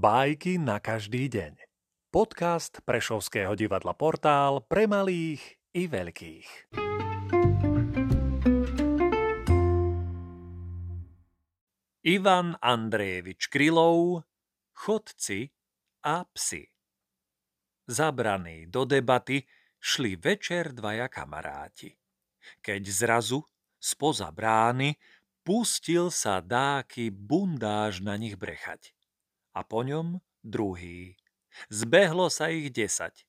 Bajky na každý deň. Podcast Prešovského divadla Portál pre malých i veľkých. Ivan Andrejevič Krylov Chodci a psi Zabraní do debaty šli večer dvaja kamaráti. Keď zrazu spoza brány pustil sa dáky bundáž na nich brechať a po ňom druhý. Zbehlo sa ich desať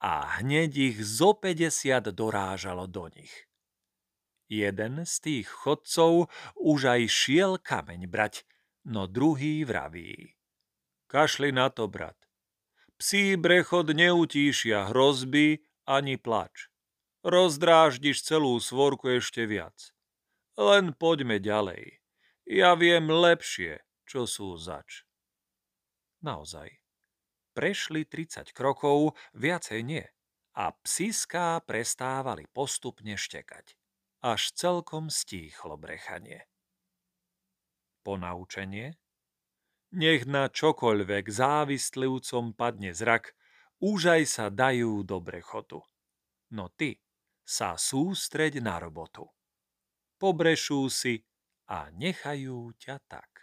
a hneď ich zo 50 dorážalo do nich. Jeden z tých chodcov už aj šiel kameň brať, no druhý vraví. Kašli na to, brat. Psí brechod neutíšia hrozby ani plač. Rozdráždiš celú svorku ešte viac. Len poďme ďalej. Ja viem lepšie, čo sú zač. Naozaj. Prešli 30 krokov, viacej nie. A psíská prestávali postupne štekať. Až celkom stíchlo brechanie. Ponaučenie? Nech na čokoľvek závislivcom padne zrak, už aj sa dajú do brechotu. No ty sa sústreď na robotu. Pobrešú si a nechajú ťa tak.